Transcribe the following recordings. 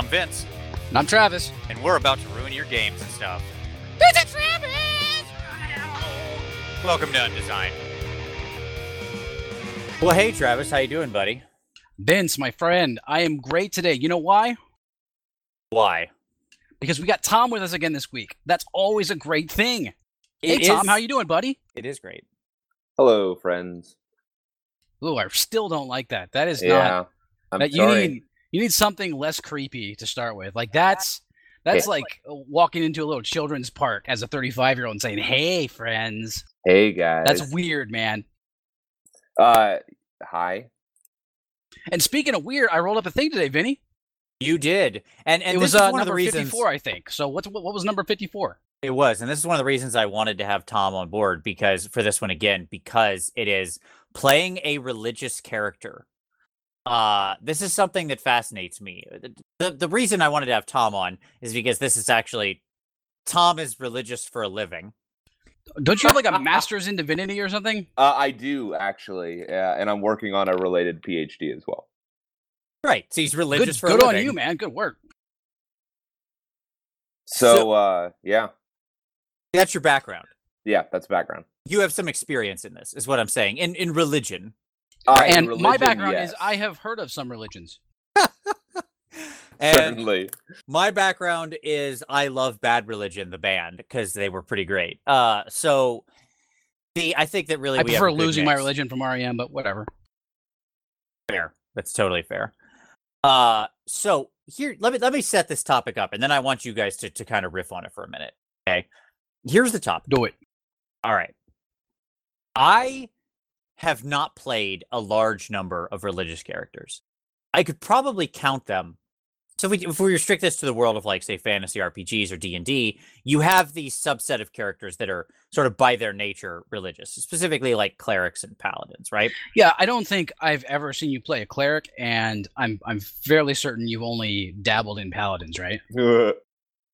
I'm Vince, And I'm Travis. and we're about to ruin your games and stuff. Visit Travis! Welcome to Undesign. Well, hey Travis, how you doing, buddy? Vince, my friend, I am great today. You know why? Why? Because we got Tom with us again this week. That's always a great thing. Hey It Tom, how you doing, buddy? It is great. Hello, friends. Ooh, I still don't like that. That is not I'm that you sorry. need you need something less creepy to start with. Like that's that's Yeah. like uh, walking into a little children's park as a 35 year old and saying, "Hey, friends." hey guys. That's weird, man. uh, hi. And speaking of weird, I rolled up a thing today, Vinny. You did, and and it was is uh, one of the number reasons 54, I think. So what's what, what was number 54? it was, and this is one of the reasons I wanted to have Tom on board because for this one again, because it is playing a religious character. Uh, this is something that fascinates me. The, the the reason I wanted to have Tom on is because this is actually Tom is religious for a living. Don't you have like a master's in divinity or something? Uh, I do actually, yeah, and I'm working on a related PhD as well. Right. So he's Good, religious for good a living. Good on you, man. Good work. So, So- uh, yeah, That's your background. yeah, that's background. You have some experience in this, is what I'm saying. In in religion. Uh, in and my religion, background is I have heard of some religions. And certainly. my background is I love Bad Religion, the band, because they were pretty great. Uh so the I think that really I we prefer a good losing my religion from REM, but whatever. Fair. That's totally fair. Uh so here let me let me set this topic up and then I want you guys to to kind of riff on it for a minute. Okay. Here's the topic. Do it. All right. I have not played a large number of religious characters. I could probably count them. So if we, if we restrict this to the world of like say fantasy RPGs or D&D, you have these subset of characters that are sort of by their nature religious, specifically like clerics and paladins, right? Yeah, I don't think I've ever seen you play a cleric, and I'm I'm fairly certain you've only dabbled in paladins, right?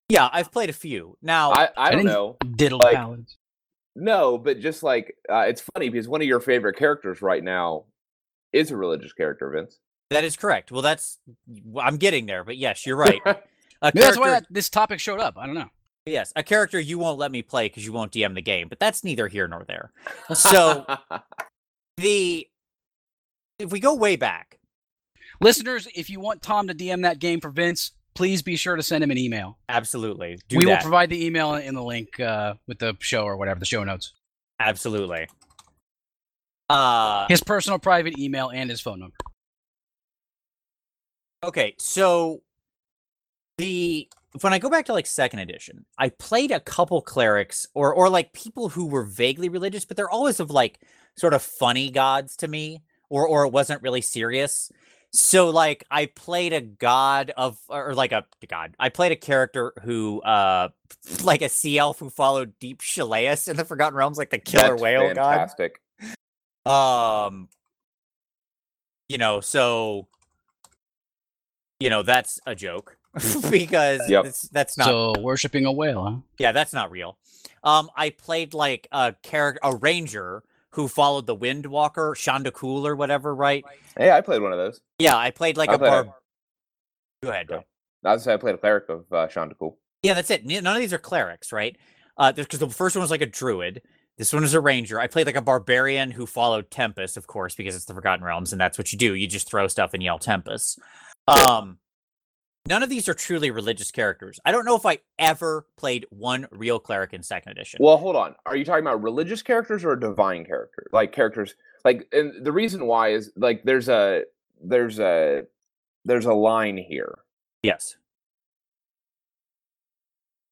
Yeah, I've played a few. Now, I, I don't didn't- know. Diddle Like- paladins. No, but just like uh, it's funny because one of your favorite characters right now is a religious character, Vince. that is correct. Well, that's I'm getting there, but yes, you're right. A that's why that, this topic showed up. I don't know. Yes, a character you won't let me play because you won't DM the game, but that's neither here nor there. So the if we go way back, Listeners, if you want Tom to DM that game for Vince, please be sure to send him an email. absolutely, do we will provide the email in the link uh, with the show or whatever, the show notes. absolutely. Uh, His personal private email and his phone number. okay, so the when I go back to like second edition, I played a couple clerics or or like people who were vaguely religious, but they're always of like sort of funny gods to me, or or it wasn't really serious. So like I played a god of or like a god. I played a character who uh like a sea elf who followed Deep Sashelas in the Forgotten Realms, like the killer That's whale fantastic. god. Um you know, so you know, that's a joke because Yep. that's, that's not So worshiping a whale, huh? yeah, that's not real. Um, I played like a character, a ranger who followed the Windwalker, Shaundakul or whatever, right? Hey, I played one of those. Yeah, I played like I a played a-. Go ahead. Go. I was say I played a cleric of uh, Shonda Yeah, that's it. None of these are clerics, right? Uh, because the first one was like a druid. This one is a ranger. I played like a barbarian who followed Tempus, of course, because it's the Forgotten Realms, and that's what you do. You just throw stuff and yell Tempus. Um, none of these are truly religious characters. I don't know if I ever played one real cleric in second edition. Well, hold on. Are you talking about religious characters or divine characters? Like characters like and the reason why is like there's a there's a there's a line here. yes.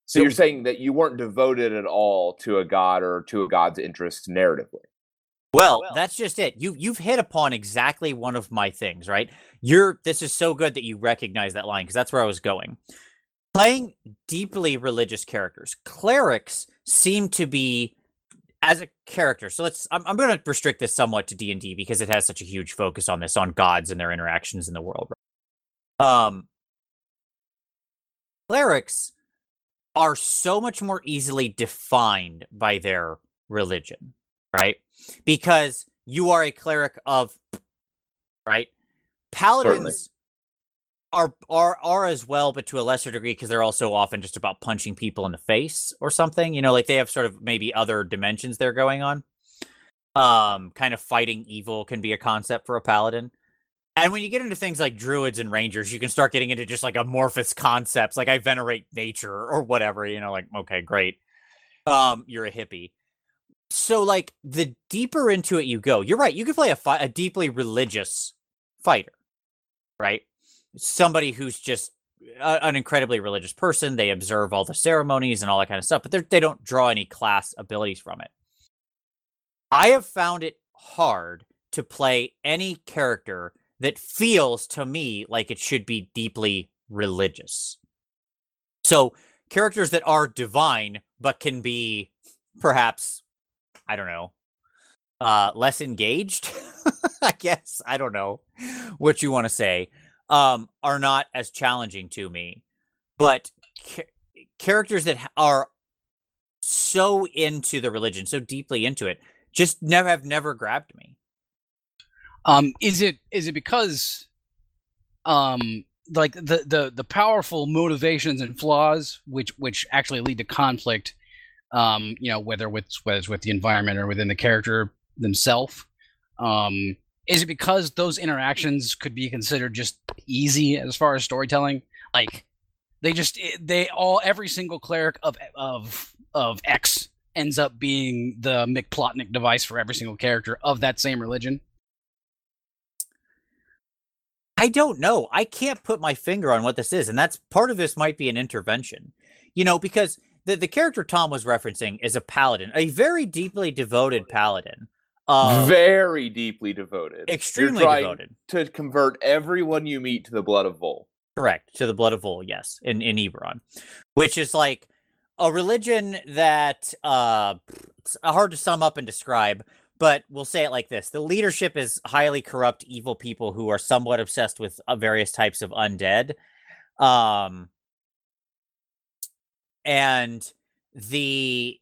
So you're saying that you weren't devoted at all to a god or to a god's interests narratively. Well, that's just it. You you've hit upon exactly one of my things, right? You're this is so good that you recognize that line because that's where I was going. Playing deeply religious characters, clerics seem to be as a character. So let's I'm, I'm going to restrict this somewhat to D&D because it has such a huge focus on this on gods and their interactions in the world. Right? Um clerics are so much more easily defined by their religion, right? Because you are a cleric of right? Paladins are are are as well, but to a lesser degree because they're also often just about punching people in the face or something. You know, like they have sort of maybe other dimensions they're going on. Um, kind of fighting evil can be a concept for a paladin. And when you get into things like druids and rangers, you can start getting into just like amorphous concepts, like I venerate nature or whatever. You know, like okay, great. Um, you're a hippie. So like the deeper into it you go, you're right. You can play a fi- a deeply religious fighter, right? Somebody who's just a, an incredibly religious person. They observe all the ceremonies and all that kind of stuff, but they don't draw any class abilities from it. I have found it hard to play any character that feels to me like it should be deeply religious. So characters that are divine but can be perhaps I don't know uh less engaged I guess I don't know what you want to say um are not as challenging to me but cha- characters that are so into the religion so deeply into it just never have never grabbed me. Um, is it is it because um like the the the powerful motivations and flaws which which actually lead to conflict um you know whether with whether it's with the environment or within the character themselves um is it because those interactions could be considered just easy as far as storytelling like they just they all every single cleric of of of x ends up being the mcplotnik device for every single character of that same religion I don't know. I can't put my finger on what this is, and that's part of this might be an intervention. You know, because the the character Tom was referencing is a paladin, a very deeply devoted paladin. Uh, Very deeply devoted. Extremely devoted. to convert everyone you meet to the blood of Vol. Correct. To the blood of Vol, yes, in in Eberron, which is like a religion that uh it's hard to sum up and describe, but we'll say it like this: the leadership is highly corrupt, evil people who are somewhat obsessed with uh, various types of undead, um, and the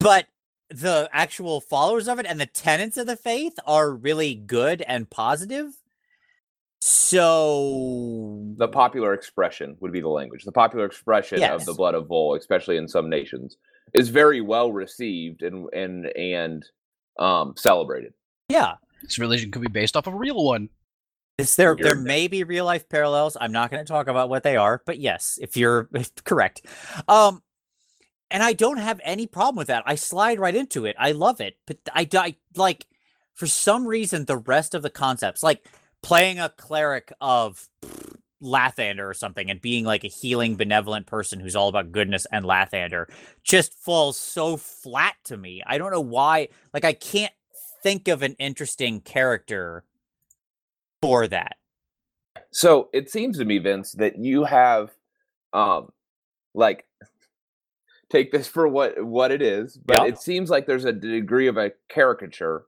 but the actual followers of it and the tenets of the faith are really good and positive. So The popular expression would be the language. The popular expression of the blood of Vol, especially in some nations, is very well received and and and um, celebrated. yeah, This religion could be based off of a real one. It's there. You're There dead. may be real life parallels. I'm not going to talk about what they are, but yes, if you're correct, um, and I don't have any problem with that. I slide right into it. I love it, but I, I like for some reason the rest of the concepts, like playing a cleric of Lathander or something, and being like a healing, benevolent person who's all about goodness and Lathander, just falls so flat to me. I don't know why. Like I can't think of an interesting character for that. So it seems to me, Vince, that you have, um, like, take this for what what it is, but Yeah. it seems like there's a degree of a caricature,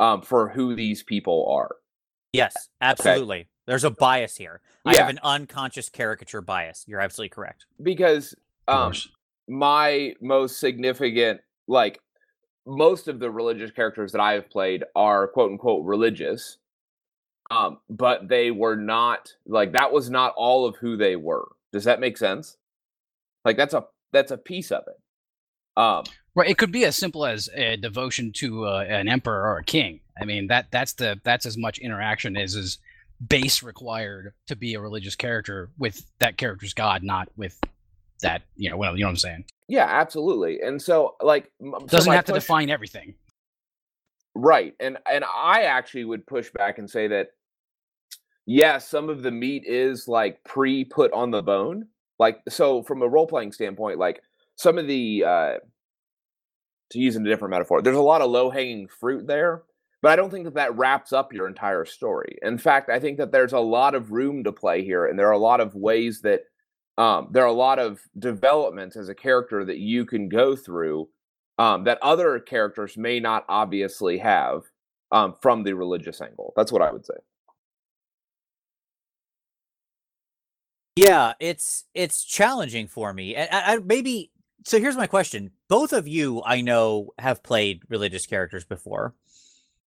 um, for who these people are. Yes, absolutely. There's a bias here. I have an unconscious caricature bias. You're absolutely correct. because um, my most significant like most of the religious characters that I have played are quote unquote religious. Um, but they were not like that was not all of who they were. Does that make sense? Like that's a that's a piece of it. Um, Right, it could be as simple as a devotion to uh, an emperor or a king. I mean, that that's the that's as much interaction as is base required to be a religious character with that character's god, not with that you know. Well, you know what I'm saying. yeah, absolutely. And so like Doesn't my have to push- define everything. Right. And and I actually would push back and say that yes, some of the meat is like pre put on the bone. Like so from a role playing standpoint, like some of the uh to use a different metaphor, there's a lot of low hanging fruit there, but I don't think that that wraps up your entire story. In fact, I think that there's a lot of room to play here and there are a lot of ways that um there are a lot of developments as a character that you can go through um, that other characters may not obviously have um, from the religious angle. That's what I would say. Yeah, it's it's challenging for me. And I, I maybe so here's my question. Both of you I know have played religious characters before.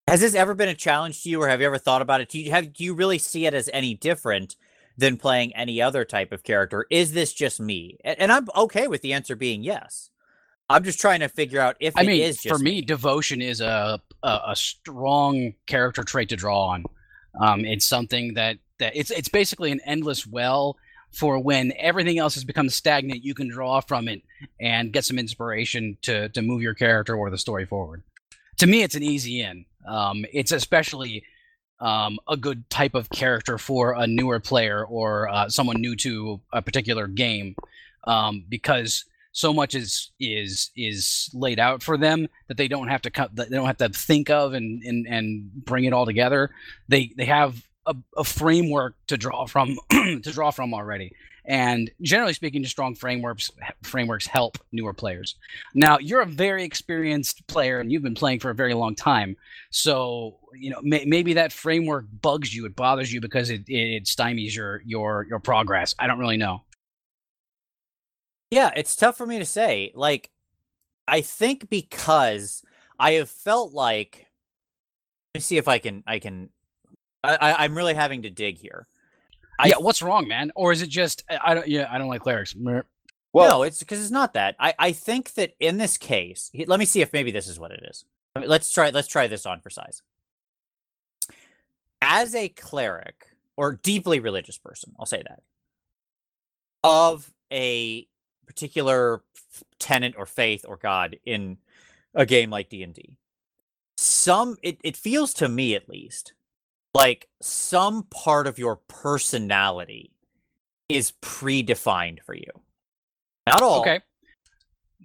Has this ever been a challenge to you, or have you ever thought about it? Do you have do you really see it as any different than playing any other type of character? Is this just me? And I'm okay with the answer being yes. I'm just trying to figure out if I it mean, is just for me, devotion is a, a a strong character trait to draw on. Um, it's something that that it's it's basically an endless well for when everything else has become stagnant. You can draw from it and get some inspiration to to move your character or the story forward. To me, it's an easy in. Um, it's especially um, a good type of character for a newer player or uh, someone new to a particular game um, because so much is is is laid out for them that they don't have to cut they don't have to think of and and, and bring it all together they they have a, a framework to draw from to draw from already. And generally speaking strong frameworks frameworks help newer players. Now you're a very experienced player and you've been playing for a very long time. So you know may, maybe that framework bugs you it bothers you because it, it stymies your your your progress. I don't really know. Yeah, it's tough for me to say. Like, I think because I have felt like, let me see if I can, I can, I, I I'm really having to dig here. I yeah what's wrong man or is it just i, I don't yeah i don't like clerics Well, no, it's because it's not that. I, I think that in this case, he- let me see if maybe this is what it is. Let's try. Let's try this on for size. As a cleric or deeply religious person, I'll say that of a particular f- tenet or faith or god in a game like D and D, some it, it feels to me at least like some part of your personality is predefined for you. Not all. okay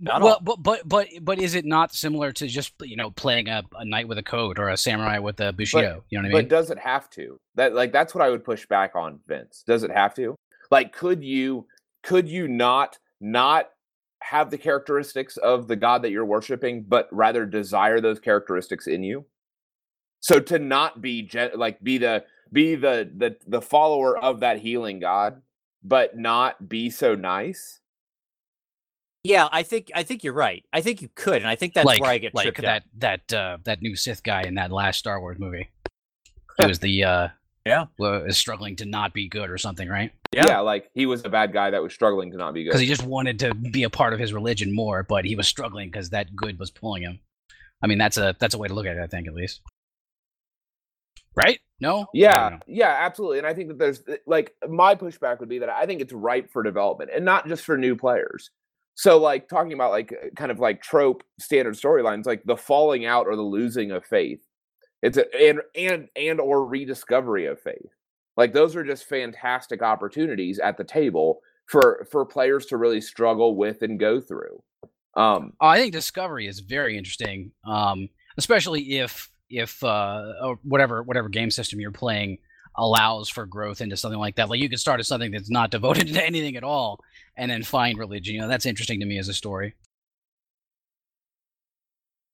Not well all. but but but but is it not similar to just you know playing a, a knight with a code or a samurai with a bushido you know what i mean? but does it have to? That like that's what I would push back on, Vince. Does it have to? Like, could you could you not not have the characteristics of the god that you're worshiping, but rather desire those characteristics in you? So to not be gen- like be the be the the the follower of that healing god, but not be so nice. Yeah, I think I think you're right. I think you could, and I think that's like where I get like tripped that up. that uh that new sith guy in that last star wars movie It was the uh Yeah. was struggling to not be good or something right Yeah. Yeah. like he was a bad guy that was struggling to not be good. because he just wanted to be a part of his religion more but he was struggling because that good was pulling him i mean that's a that's a way to look at it i think at least right no Yeah, know. yeah, absolutely. And I think that there's uh, like my pushback would be that I think it's ripe for development and not just for new players. So like talking about like uh, kind of like trope standard storylines like the falling out or the losing of faith. It's a, and and and or rediscovery of faith. Like those are just fantastic opportunities at the table for for players to really struggle with and go through. Um I think discovery is very interesting, um, especially if if uh, or whatever whatever game system you're playing allows for growth into something like that. Like you could start as something that's not devoted to anything at all, and then find religion. You know, that's interesting to me as a story.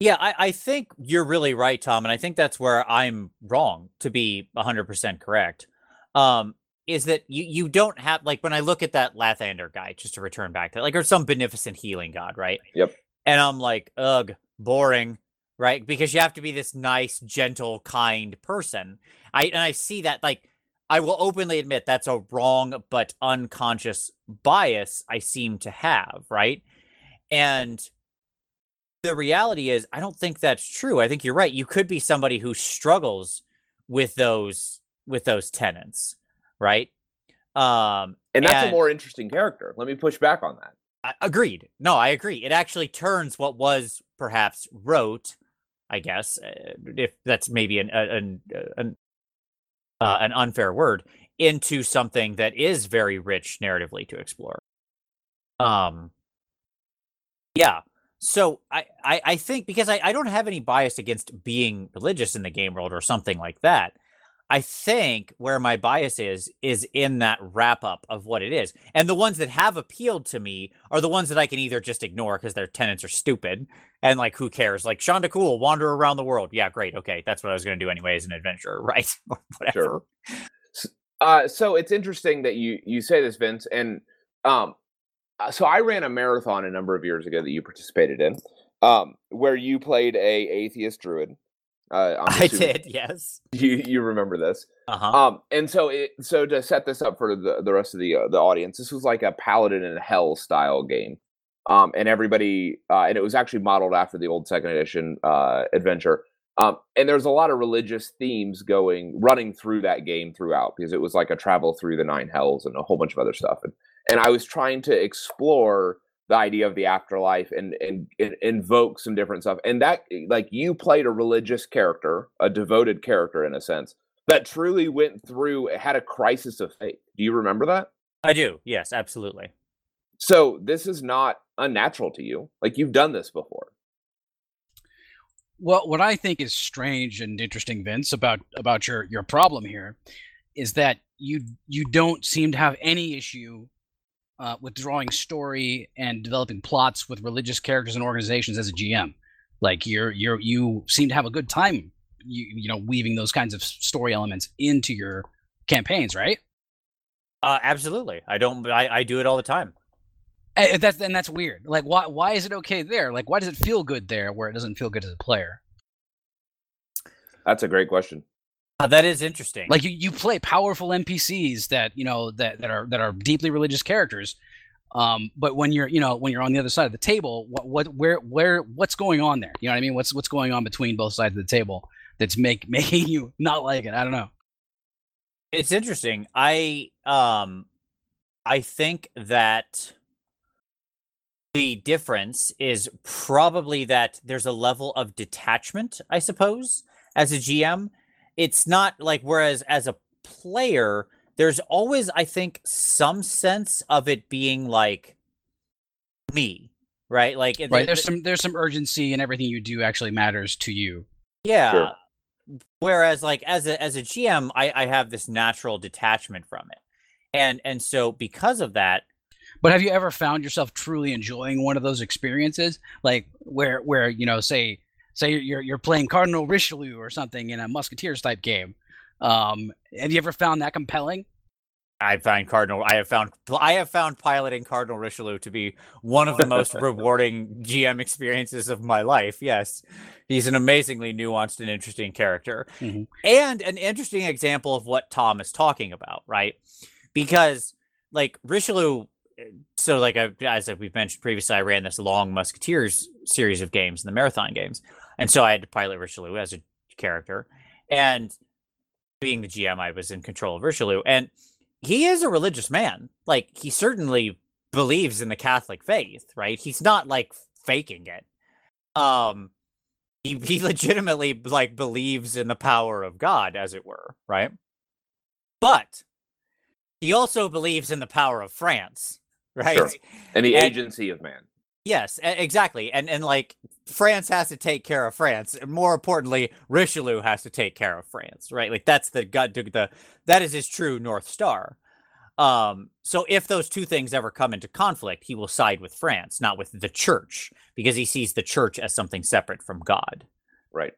Yeah, I, I think you're really right, Tom, and I think that's where I'm wrong to be 100% correct. Um, is that you you don't have like when I look at that Lathander guy, just to return back to like or some beneficent healing god, right? Yep. And I'm like, ugh, boring, right? Because you have to be this nice, gentle, kind person. I and I see that like I will openly admit that's a wrong but unconscious bias I seem to have, right? And the reality is I don't think that's true. I think you're right. You could be somebody who struggles with those with those tenants, right? Um and that's a more interesting character. Let me push back on that. I- agreed. No, I agree. It actually turns what was perhaps rote, I guess, uh, if that's maybe an an an uh, an unfair word, into something that is very rich narratively to explore. Um, yeah. So I I, I think because I, I don't have any bias against being religious in the game world or something like that. I think where my bias is is in that wrap up of what it is. And the ones that have appealed to me are the ones that I can either just ignore because their tenants are stupid and like who cares? Like Shaundakul, wander around the world. Yeah, great. Okay, that's what I was going to do anyway as an adventurer, right? or whatever. Uh, so it's interesting that you you say this, Vince, and um, uh, so I ran a marathon a number of years ago that you participated in, um, where you played a atheist druid, Uh, I did, yes. You you remember this? Uh huh. Um, and so it so to set this up for the the rest of the uh, the audience, this was like a Paladin in Hell style game. Um, and everybody, uh, and it was actually modeled after the old second edition uh, adventure. Um, and there's a lot of religious themes going running through that game throughout because it was like a travel through the nine hells and a whole bunch of other stuff. And and I was trying to explore the idea of the afterlife and, and and invoke some different stuff. And that like you played a religious character, a devoted character in a sense that truly went through had a crisis of faith. Do you remember that? I do. Yes, absolutely. So this is not unnatural to you. Like you've done this before. Well, what I think is strange and interesting, Vince, about about your your problem here, is that you you don't seem to have any issue uh, with drawing story and developing plots with religious characters and organizations as a GM. Like you're you're you seem to have a good time, you you know, weaving those kinds of story elements into your campaigns, right? Uh, absolutely. I don't. I, I do it all the time. And that's and that's weird. Like, why why is it okay there? Like, why does it feel good there where it doesn't feel good as a player? That's a great question. Uh, that is interesting. Like you, you play powerful NPCs that you know that, that are that are deeply religious characters, um, but when you're you know when you're on the other side of the table, what what where where what's going on there? You know what I mean? What's what's going on between both sides of the table that's make making you not like it? I don't know. it's interesting. I um, I think that the difference is probably that there's a level of detachment. I suppose as a GM, it's not like whereas as a player, there's always I think some sense of it being like me, right? Like Right? the- There's some there's some urgency and everything you do actually matters to you. Yeah. Whereas like as a as a GM, I, I have this natural detachment from it. And and so because of that, But have you ever found yourself truly enjoying one of those experiences, like where where you know, say say you're you're playing Cardinal Richelieu or something in a Musketeers type game? Um, have you ever found that compelling? I find Cardinal I have found I have found piloting Cardinal Richelieu to be one of the most rewarding GM experiences of my life. Yes. He's an amazingly nuanced and interesting character. Mhm. And an interesting example of what Tom is talking about, right? Because like Richelieu eh, so like I, as we've mentioned previously, I ran this long Musketeers series of games, and the marathon games, and so I had to pilot Richelieu as a character. And being the GM, I was in control of Richelieu, and he is a religious man. Like he certainly believes in the Catholic faith, right? He's not like faking it. Um, he he legitimately like believes in the power of God, as it were, right? But he also believes in the power of France, right? Sure. And the And- agency of man. Yes, exactly. And and like France has to take care of France. and More importantly, Richelieu has to take care of France, right? Like that's the gut the that is his true north star. Um so if those two things ever come into conflict, he will side with France, not with the church, because he sees the church as something separate from God. Right.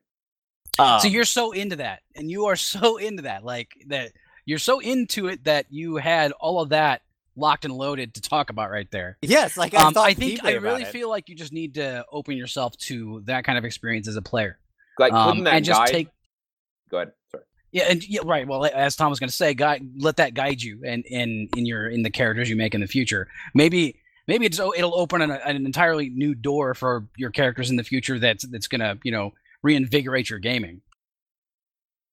Um, so you're so into that, and you are so into that, like that. You're so into it that you had all of that locked and loaded to talk about right there. yes, like I Um, I think I really feel like you just need to open yourself to that kind of experience as a player, Like um, couldn't that and just guide? take Go ahead. Sorry. Yeah, and yeah, right. Well, as Tom was going to say, guide, let that guide you and in in your in the characters you make in the future. Maybe maybe it's it'll open an, an entirely new door for your characters in the future. That's that's going to you know reinvigorate your gaming.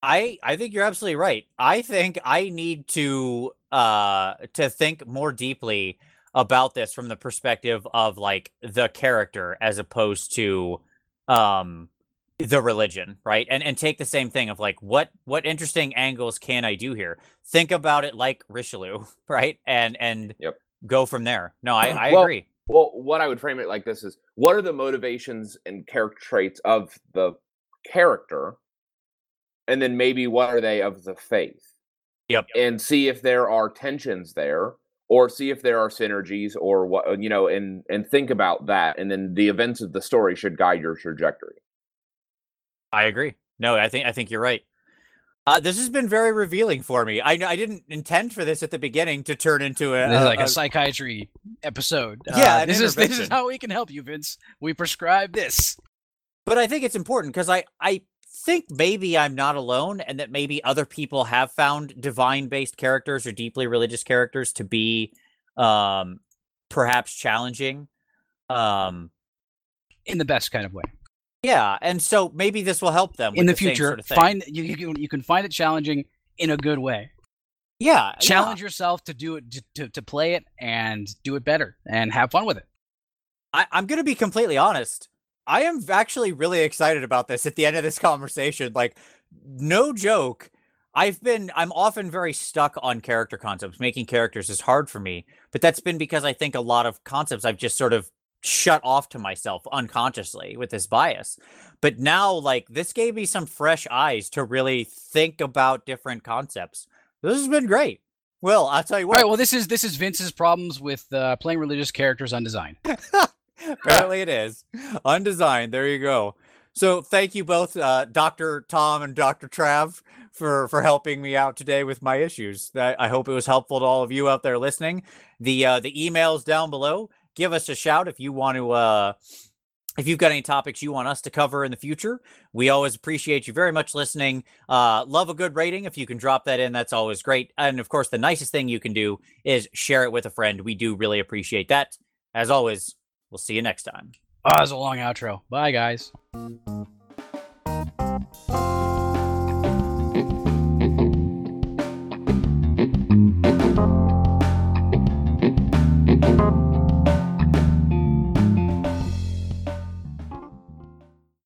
I I think you're absolutely right. I think I need to uh to think more deeply about this from the perspective of like the character as opposed to um the religion, right? And and take the same thing of like what what interesting angles can I do here? Think about it like Richelieu, right? And and Yep. go from there. No, I I Well, agree. Well, what I would frame it like this is what are the motivations and character traits of the character? And then maybe what are they of the faith? Yep. And see if there are tensions there or see if there are synergies or what you know and and think about that and then the events of the story should guide your trajectory. I agree. No, I think I think you're right. Uh, this has been very revealing for me. I I didn't intend for this at the beginning to turn into a, a- like a, a- psychiatry episode. Yeah, Uh, this is this is how we can help you, Vince. We prescribe this. but I think it's important because I I think maybe I'm not alone and that maybe other people have found divine based characters or deeply religious characters to be um perhaps challenging. Um in the best kind of way. Yeah, and so maybe this will help them in the, the future. Sort of find you, you can you can find it challenging in a good way. Yeah, challenge yeah. yourself to do it to, to, to play it and do it better and have fun with it. I, I'm gonna be completely honest. I am actually really excited about this at the end of this conversation. Like, no joke. I've been, I'm often very stuck on character concepts. Making characters is hard for me, but that's been because I think a lot of concepts I've just sort of shut off to myself unconsciously with this bias. But now, like, this gave me some fresh eyes to really think about different concepts. This has been great. Well, I'll tell you what. All right. Well, this is this is Vince's problems with uh, playing religious characters undesigned. Apparently it is. Undesigned. There you go. So thank you both, uh, Dr. Tom and Dr. Trav, for for helping me out today with my issues. I, I hope it was helpful to all of you out there listening. The uh, the emails down below. Give us a shout if you want to uh, if you've got any topics you want us to cover in the future. We always appreciate you very much listening. Uh, love a good rating. If you can drop that in, that's always great. And of course, the nicest thing you can do is share it with a friend. We do really appreciate that. As always, We'll see you next time. Oh, that was a long outro. Bye, guys.